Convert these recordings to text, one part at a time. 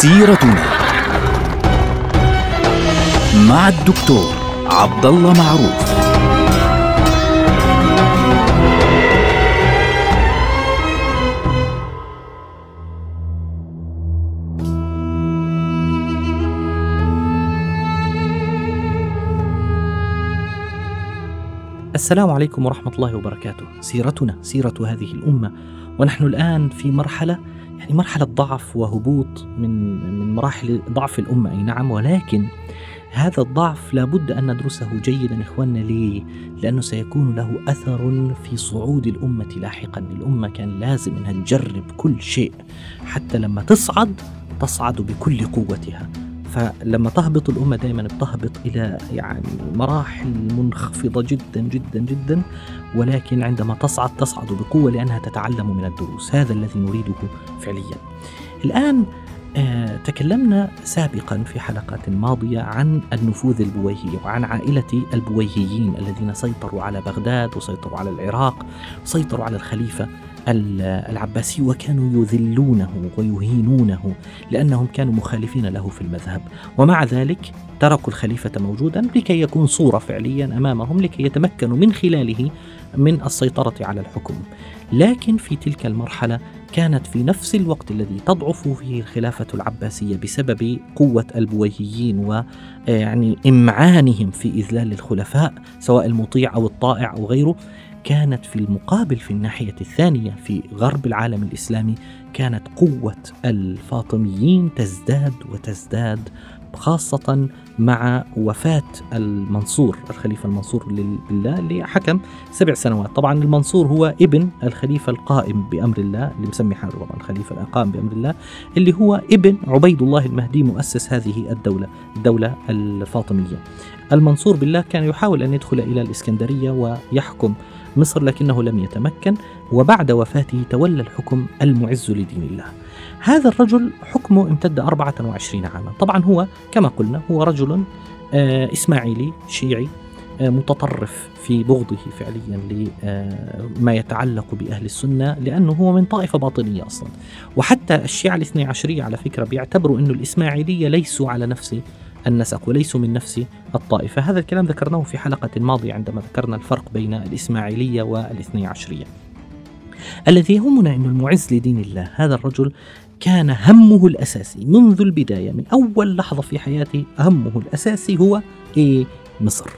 سيرتنا مع الدكتور عبد الله معروف السلام عليكم ورحمة الله وبركاته. سيرتنا سيرة هذه الأمة ونحن الآن في مرحلة يعني مرحلة ضعف وهبوط من من مراحل ضعف الأمة أي نعم ولكن هذا الضعف لابد أن ندرسه جيدا إخواننا ليه؟ لأنه سيكون له أثر في صعود الأمة لاحقا الأمة كان لازم أنها تجرب كل شيء حتى لما تصعد تصعد بكل قوتها فلما تهبط الأمة دائما بتهبط إلى يعني مراحل منخفضة جدا جدا جدا ولكن عندما تصعد تصعد بقوة لأنها تتعلم من الدروس. هذا الذي نريده فعليا. الآن آه تكلمنا سابقا في حلقات ماضية عن النفوذ البويهي وعن عائلة البويهيين الذين سيطروا على بغداد وسيطروا على العراق وسيطروا على الخليفة العباسي وكانوا يذلونه ويهينونه لأنهم كانوا مخالفين له في المذهب. ومع ذلك تركوا الخليفة موجودا لكي يكون صورة فعليا أمامهم لكي يتمكنوا من خلاله من السيطرة على الحكم. لكن في تلك المرحلة كانت في نفس الوقت الذي تضعف فيه الخلافة العباسية بسبب قوة البويهيين ويعني إمعانهم في إذلال الخلفاء سواء المطيع أو الطائع أو غيره. كانت في المقابل في الناحية الثانية في غرب العالم الإسلامي كانت قوة الفاطميين تزداد وتزداد خاصة مع وفاة المنصور الخليفة المنصور لله اللي حكم سبع سنوات. طبعا المنصور هو ابن الخليفة القائم بأمر الله اللي مسمي حاله طبعا الخليفة القائم بأمر الله اللي هو ابن عبيد الله المهدي مؤسس هذه الدولة الدولة الفاطمية. المنصور بالله كان يحاول أن يدخل إلى الإسكندرية ويحكم مصر لكنه لم يتمكن وبعد وفاته تولى الحكم المعز لدين الله. هذا الرجل حكمه امتد 24 عاما. طبعا هو كما قلنا هو رجل آه، إسماعيلي شيعي آه، متطرف في بغضه فعليا لما يتعلق بأهل السنة لأنه هو من طائفة باطنية أصلا. وحتى الشيعة الاثني عشرية على فكرة بيعتبروا أن الإسماعيلية ليسوا على نفس النسق وليسوا من نفس الطائفة. هذا الكلام ذكرناه في حلقة ماضية عندما ذكرنا الفرق بين الإسماعيلية والاثني عشرية الذي يهمنا أن المعز لدين الله هذا الرجل كان همه الأساسي منذ البداية من أول لحظة في حياته همه الأساسي هو إيه؟ مصر.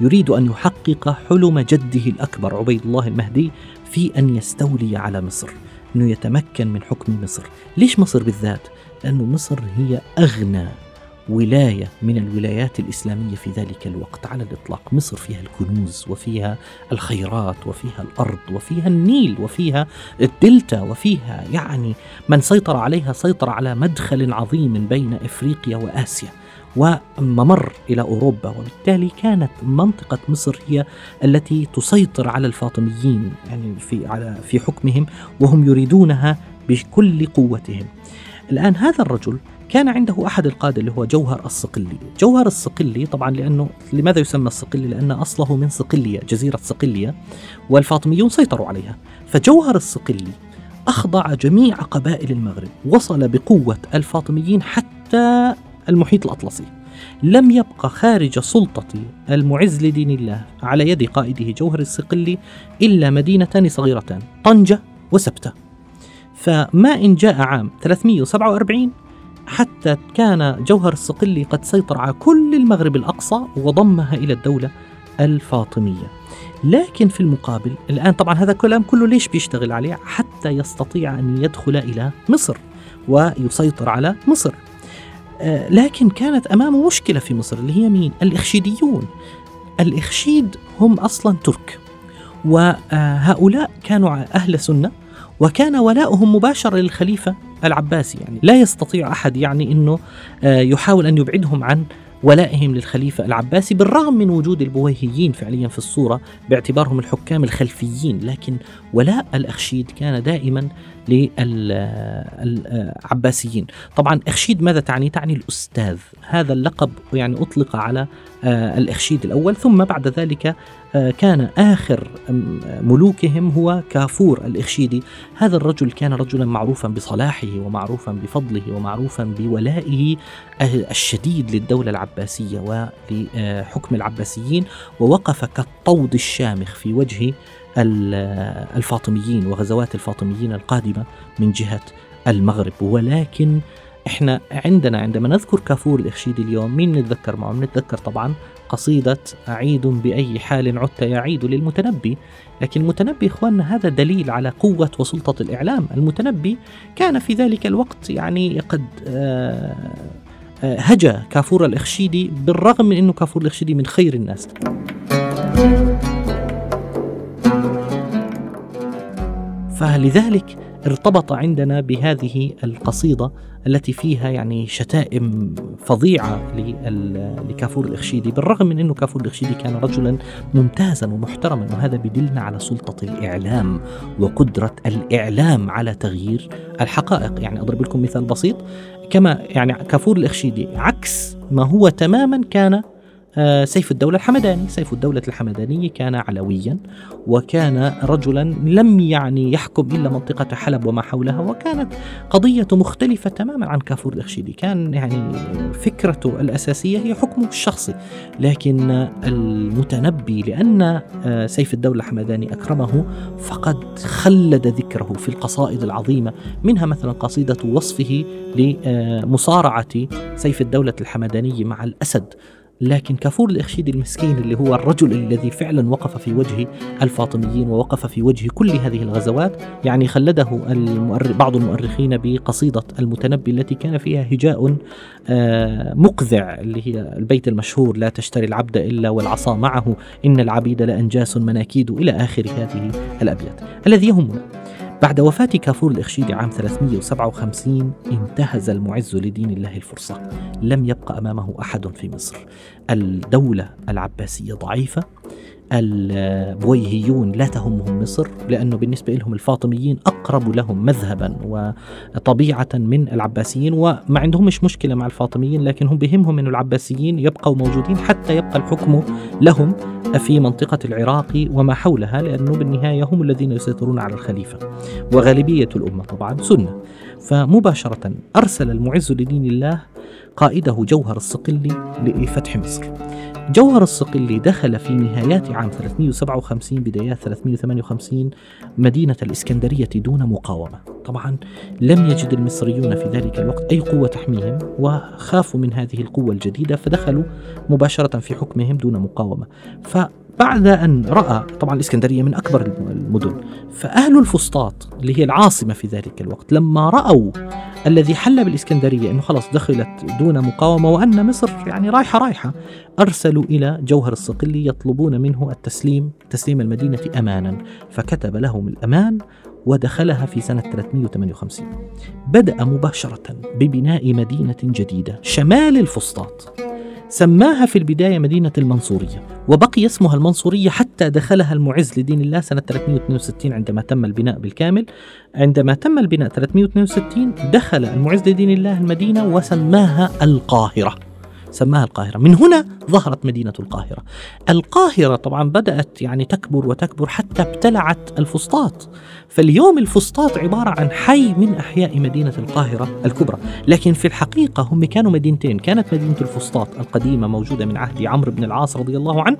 يريد أن يحقق حلم جده الأكبر عبيد الله المهدي في أن يستولي على مصر أنه يتمكن من حكم مصر. ليش مصر بالذات؟ لأن مصر هي أغنى ولاية من الولايات الإسلامية في ذلك الوقت على الإطلاق، مصر فيها الكنوز وفيها الخيرات وفيها الأرض وفيها النيل وفيها الدلتا وفيها يعني من سيطر عليها سيطر على مدخل عظيم بين إفريقيا وآسيا. وممر إلى أوروبا وبالتالي كانت منطقة مصر هي التي تسيطر على الفاطميين يعني في على في حكمهم وهم يريدونها بكل قوتهم. الآن هذا الرجل كان عنده أحد القادة اللي هو جوهر الصقلي. جوهر الصقلي طبعا لأنه لماذا يسمى الصقلي؟ لأن أصله من صقلية جزيرة صقلية والفاطميون سيطروا عليها. فجوهر الصقلي أخضع جميع قبائل المغرب وصل بقوة الفاطميين حتى المحيط الأطلسي. لم يبقى خارج سلطة المعز لدين الله على يد قائده جوهر الصقلي إلا مدينتان صغيرتان طنجة وسبتة. فما إن جاء عام 347 حتى كان جوهر الصقلي قد سيطر على كل المغرب الأقصى وضمها إلى الدولة الفاطمية. لكن في المقابل الآن طبعا هذا كلام كله ليش بيشتغل عليه؟ حتى يستطيع أن يدخل إلى مصر ويسيطر على مصر. آه، لكن كانت أمامه مشكلة في مصر اللي هي مين؟ الإخشيديون. الإخشيد هم أصلا ترك. وهؤلاء كانوا أهل سنة وكان ولاؤهم مباشر للخليفة العباسي يعني. لا يستطيع أحد يعني أنه آه، يحاول أن يبعدهم عن ولائهم للخليفة العباسي بالرغم من وجود البويهيين فعليا في الصورة باعتبارهم الحكام الخلفيين. لكن ولاء الأخشيد كان دائما للعباسيين طبعا أخشيد ماذا تعني؟ تعني الأستاذ. هذا اللقب يعني أطلق على آه، الإخشيد الأول. ثم بعد ذلك آه، كان آخر ملوكهم هو كافور الإخشيدي هذا الرجل كان رجلا معروفا بصلاحه ومعروفا بفضله ومعروفا بولائه الشديد للدولة العباسية ولحكم العباسيين ووقف كالطود الشامخ في وجه الفاطميين وغزوات الفاطميين القادمة من جهة المغرب. ولكن إحنا عندنا عندما نذكر كافور الإخشيدي اليوم مين نتذكر معه؟ نتذكر طبعا قصيدة أعيد بأي حال عدت يعيد للمتنبي. لكن المتنبي إخواننا هذا دليل على قوة وسلطة الإعلام. المتنبي كان في ذلك الوقت يعني قد آه، آه، هجا كافور الإخشيدي بالرغم من أنه كافور الإخشيدي من خير الناس. فلذلك ارتبط عندنا بهذه القصيدة التي فيها يعني شتائم فظيعة لكافور الإخشيدي بالرغم من أنه كافور الإخشيدي كان رجلا ممتازا ومحترما وهذا بدلنا على سلطة الإعلام وقدرة الإعلام على تغيير الحقائق. يعني أضرب لكم مثال بسيط كما يعني كافور الإخشيدي عكس ما هو تماما كان سيف الدولة الحمداني. سيف الدولة الحمداني كان علويا وكان رجلا لم يعني يحكم إلا منطقة حلب وما حولها وكانت قضية مختلفة تماما عن كافور الأخشيدي كان يعني فكرته الأساسية هي حكمه الشخصي لكن المتنبي لأن آه، سيف الدولة الحمداني أكرمه فقد خلد ذكره في القصائد العظيمة منها مثلا قصيدة وصفه لمصارعة سيف الدولة الحمداني مع الأسد. لكن كافور الإخشيدي المسكين اللي هو الرجل الذي فعلا وقف في وجه الفاطميين ووقف في وجه كل هذه الغزوات يعني خلده المؤرخ بعض المؤرخين بقصيدة المتنبي التي كان فيها هجاء آه، مقذع اللي هي البيت المشهور لا تشتري العبد إلا والعصا معه إن العبيد لأنجاس مناكيد إلى آخر هذه الأبيات. الذي يهمنا بعد وفاة كافور الإخشيد عام 357 انتهز المعز لدين الله الفرصة. لم يبق أمامه أحد في مصر. الدولة العباسية ضعيفة. البويهيون لا تهمهم مصر لأنه بالنسبة لهم الفاطميين أقرب لهم مذهبا وطبيعة من العباسيين وما عندهمش مشكلة مع الفاطميين لكن هم بهمهم أن العباسيين يبقوا موجودين حتى يبقى الحكم لهم في منطقة العراق وما حولها لأنه بالنهاية هم الذين يسيطرون على الخليفة وغالبية الأمة طبعا سنة. فمباشرة أرسل المعز لدين الله قائده جوهر الصقلي لفتح مصر. جوهر الصقلي دخل في نهايات عام 357 بدايات 358 مدينة الإسكندرية دون مقاومة. طبعا لم يجد المصريون في ذلك الوقت أي قوة تحميهم وخافوا من هذه القوة الجديدة فدخلوا مباشرة في حكمهم دون مقاومة. ف بعد أن رأى طبعا الإسكندرية من أكبر المدن فأهل الفسطاط اللي هي العاصمة في ذلك الوقت لما رأوا الذي حل بالإسكندرية أنه خلاص دخلت دون مقاومة وأن مصر يعني رايحة رايحة أرسلوا إلى جوهر الصقلي يطلبون منه التسليم تسليم المدينة أمانا. فكتب لهم الأمان ودخلها في سنة 358 بدأ مباشرة ببناء مدينة جديدة شمال الفسطاط. سماها في البداية مدينة المنصورية وبقي اسمها المنصورية حتى دخلها المعز لدين الله سنة 362 عندما تم البناء بالكامل. عندما تم البناء 362 دخل المعز لدين الله المدينة وسماها القاهرة. سماها القاهرة. من هنا ظهرت مدينة القاهرة. القاهرة طبعا بدأت يعني تكبر وتكبر حتى ابتلعت الفسطاط. فاليوم الفسطاط عبارة عن حي من أحياء مدينة القاهرة الكبرى. لكن في الحقيقة هم كانوا مدينتين. كانت مدينة الفسطاط القديمة موجودة من عهد عمرو بن العاص رضي الله عنه.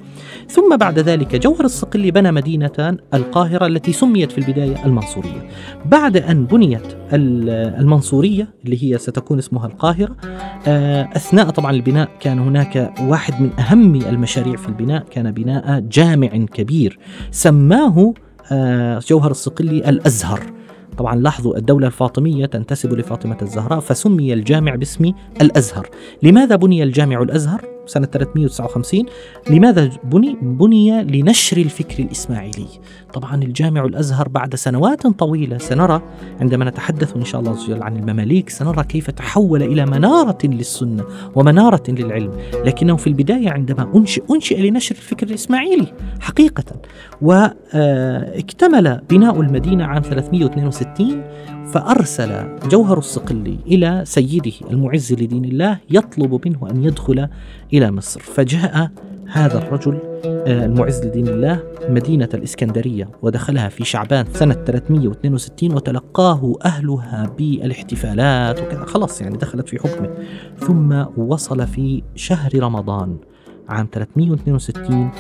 ثم بعد ذلك جوهر الصقلي بنى مدينة القاهرة التي سميت في البداية المنصورية. بعد أن بنيت المنصورية اللي هي ستكون اسمها القاهرة آه، أثناء طبعا البناء كان هناك واحد من أهم المشاريع في البناء كان بناء جامع كبير سماه آه، جوهر الصقلي الأزهر طبعا لاحظوا الدولة الفاطمية تنتسب لفاطمة الزهراء فسمي الجامع باسم الأزهر لماذا بني الجامع الأزهر؟ سنة 359 لماذا بني؟ بني لنشر الفكر الإسماعيلي؟ طبعا الجامع الأزهر بعد سنوات طويلة. سنرى عندما نتحدث إن شاء الله عز وجل عن المماليك سنرى كيف تحول إلى منارة للسنة ومنارة للعلم. لكنه في البداية عندما أنشئ أنشئ لنشر الفكر الإسماعيلي حقيقة. واكتمل بناء المدينة عام 362 فأرسل جوهر الصقلي إلى سيده المعز لدين الله يطلب منه أن يدخل إلى مصر. فجاء هذا الرجل آه، المعز لدين الله مدينة الإسكندرية ودخلها في شعبان سنة 362 وتلقاه أهلها بالاحتفالات وكذا. خلاص يعني دخلت في حكمه. ثم وصل في شهر رمضان عام 362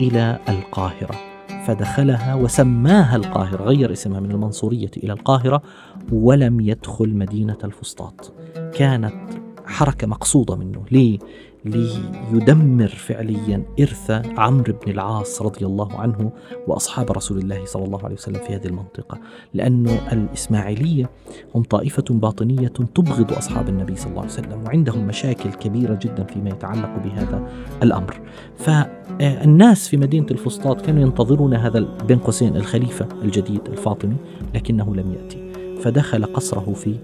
إلى القاهرة. فدخلها وسماها القاهرة غير اسمها من المنصورية إلى القاهرة ولم يدخل مدينة الفسطاط كانت حركة مقصودة منه ليه؟ ليدمر فعليا إرث عمرو بن العاص رضي الله عنه وأصحاب رسول الله صلى الله عليه وسلم في هذه المنطقة لأن الإسماعيلية هم طائفة باطنية تبغض أصحاب النبي صلى الله عليه وسلم وعندهم مشاكل كبيرة جدا فيما يتعلق بهذا الأمر. فالناس في مدينة الفسطاط كانوا ينتظرون هذا بين قوسين الخليفة الجديد الفاطمي لكنه لم يأتي. فدخل قصره في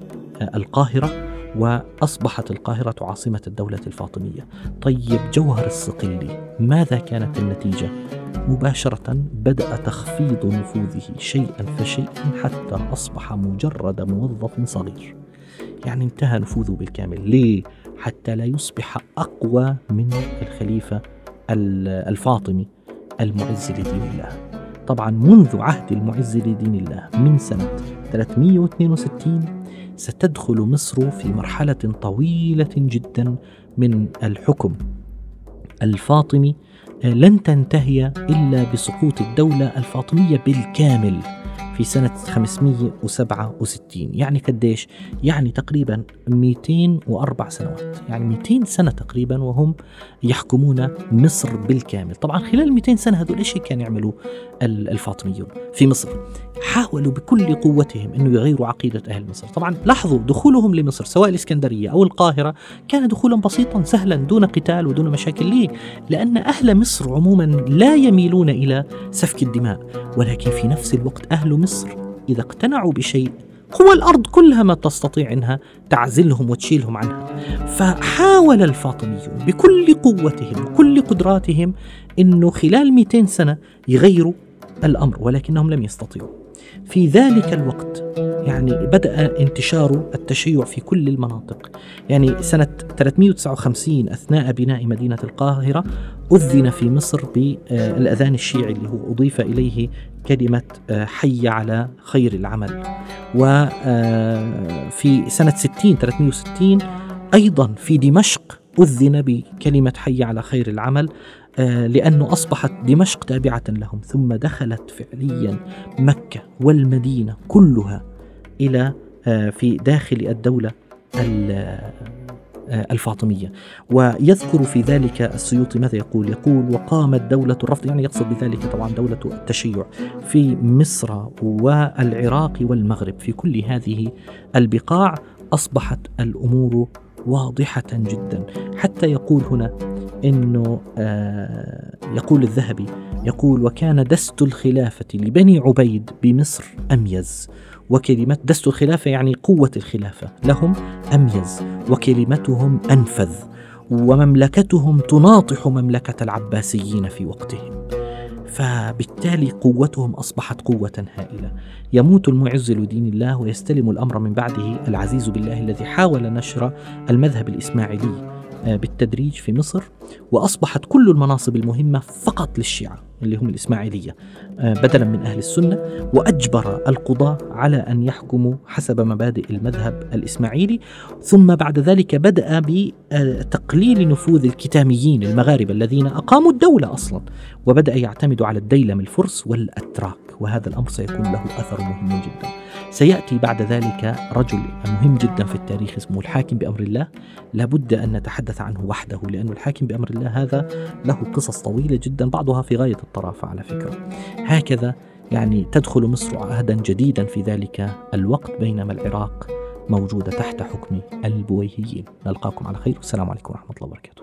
القاهرة وأصبحت القاهرة عاصمة الدولة الفاطمية طيب جوهر الصقلي ماذا كانت النتيجة؟ مباشرة بدأ تخفيض نفوذه شيئا فشيئا حتى أصبح مجرد موظف صغير يعني انتهى نفوذه بالكامل ليه؟ حتى لا يصبح أقوى من الخليفة الفاطمي المعز لدين الله طبعا منذ عهد المعز لدين الله من سنة 362 ستدخل مصر في مرحلة طويلة جدا من الحكم. الفاطمي لن تنتهي إلا بسقوط الدولة الفاطمية بالكامل. في سنة 567 يعني قديش؟ يعني تقريبا 204 سنوات. يعني 200 سنة تقريبا وهم يحكمون مصر بالكامل. طبعا خلال 200 سنة هذول إيش كان يعملوا الفاطميون؟ في مصر. حاولوا بكل قوتهم أنه يغيروا عقيدة أهل مصر. طبعا لاحظوا دخولهم لمصر سواء الإسكندرية أو القاهرة كان دخولا بسيطا سهلا دون قتال ودون مشاكل. ليه؟ لأن أهل مصر عموما لا يميلون إلى سفك الدماء ولكن في نفس الوقت أهل مصر إذا اقتنعوا بشيء هو الأرض كلها ما تستطيع أنها تعزلهم وتشيلهم عنها. فحاول الفاطميون بكل قوتهم وكل قدراتهم أنه خلال 200 سنة يغيروا الأمر ولكنهم لم يستطيعوا. في ذلك الوقت يعني بدأ انتشار التشيع في كل المناطق. يعني سنة 359 أثناء بناء مدينة القاهرة أذن في مصر بالأذان الشيعي اللي هو أضيف إليه كلمة آه، حي على خير العمل. وفي آه، سنة 60 360 أيضا في دمشق أذن بكلمة حي على خير العمل آه، لأنه أصبحت دمشق تابعة لهم. ثم دخلت فعليا مكة والمدينة كلها إلى في داخل الدولة الفاطمية. ويذكر في ذلك السيوطي ماذا يقول؟ يقول وقامت دولة الرفض يعني يقصد بذلك طبعا دولة التشيع في مصر والعراق والمغرب. في كل هذه البقاع أصبحت الأمور واضحة جدا. حتى يقول هنا إنه آه يقول الذهبي يقول وكان دست الخلافة لبني عبيد بمصر أميز. وكلمة دست الخلافة يعني قوة الخلافة. لهم أميز وكلمتهم أنفذ ومملكتهم تناطح مملكة العباسيين في وقتهم. فبالتالي قوتهم أصبحت قوة هائلة. يموت المعز لدين الله ويستلم الأمر من بعده العزيز بالله الذي حاول نشر المذهب الإسماعيلي. بالتدريج في مصر وأصبحت كل المناصب المهمة فقط للشيعة اللي هم الإسماعيلية آه، بدلا من أهل السنة وأجبر القضاة على أن يحكموا حسب مبادئ المذهب الإسماعيلي. ثم بعد ذلك بدأ بتقليل نفوذ الكتاميين المغاربة الذين أقاموا الدولة أصلا وبدأ يعتمد على الديلم الفرس والأتراك. وهذا الأمر سيكون له أثر مهم جدا. سيأتي بعد ذلك رجل مهم جدا في التاريخ اسمه الحاكم بأمر الله. لابد أن نتحدث عنه وحده لأن الحاكم بأمر الله هذا له قصص طويلة جدا بعضها في غاية الطرافة على فكرة. هكذا يعني تدخل مصر عهدا جديدا في ذلك الوقت بينما العراق موجودة تحت حكم البويهيين. نلقاكم على خير والسلام عليكم ورحمة الله وبركاته.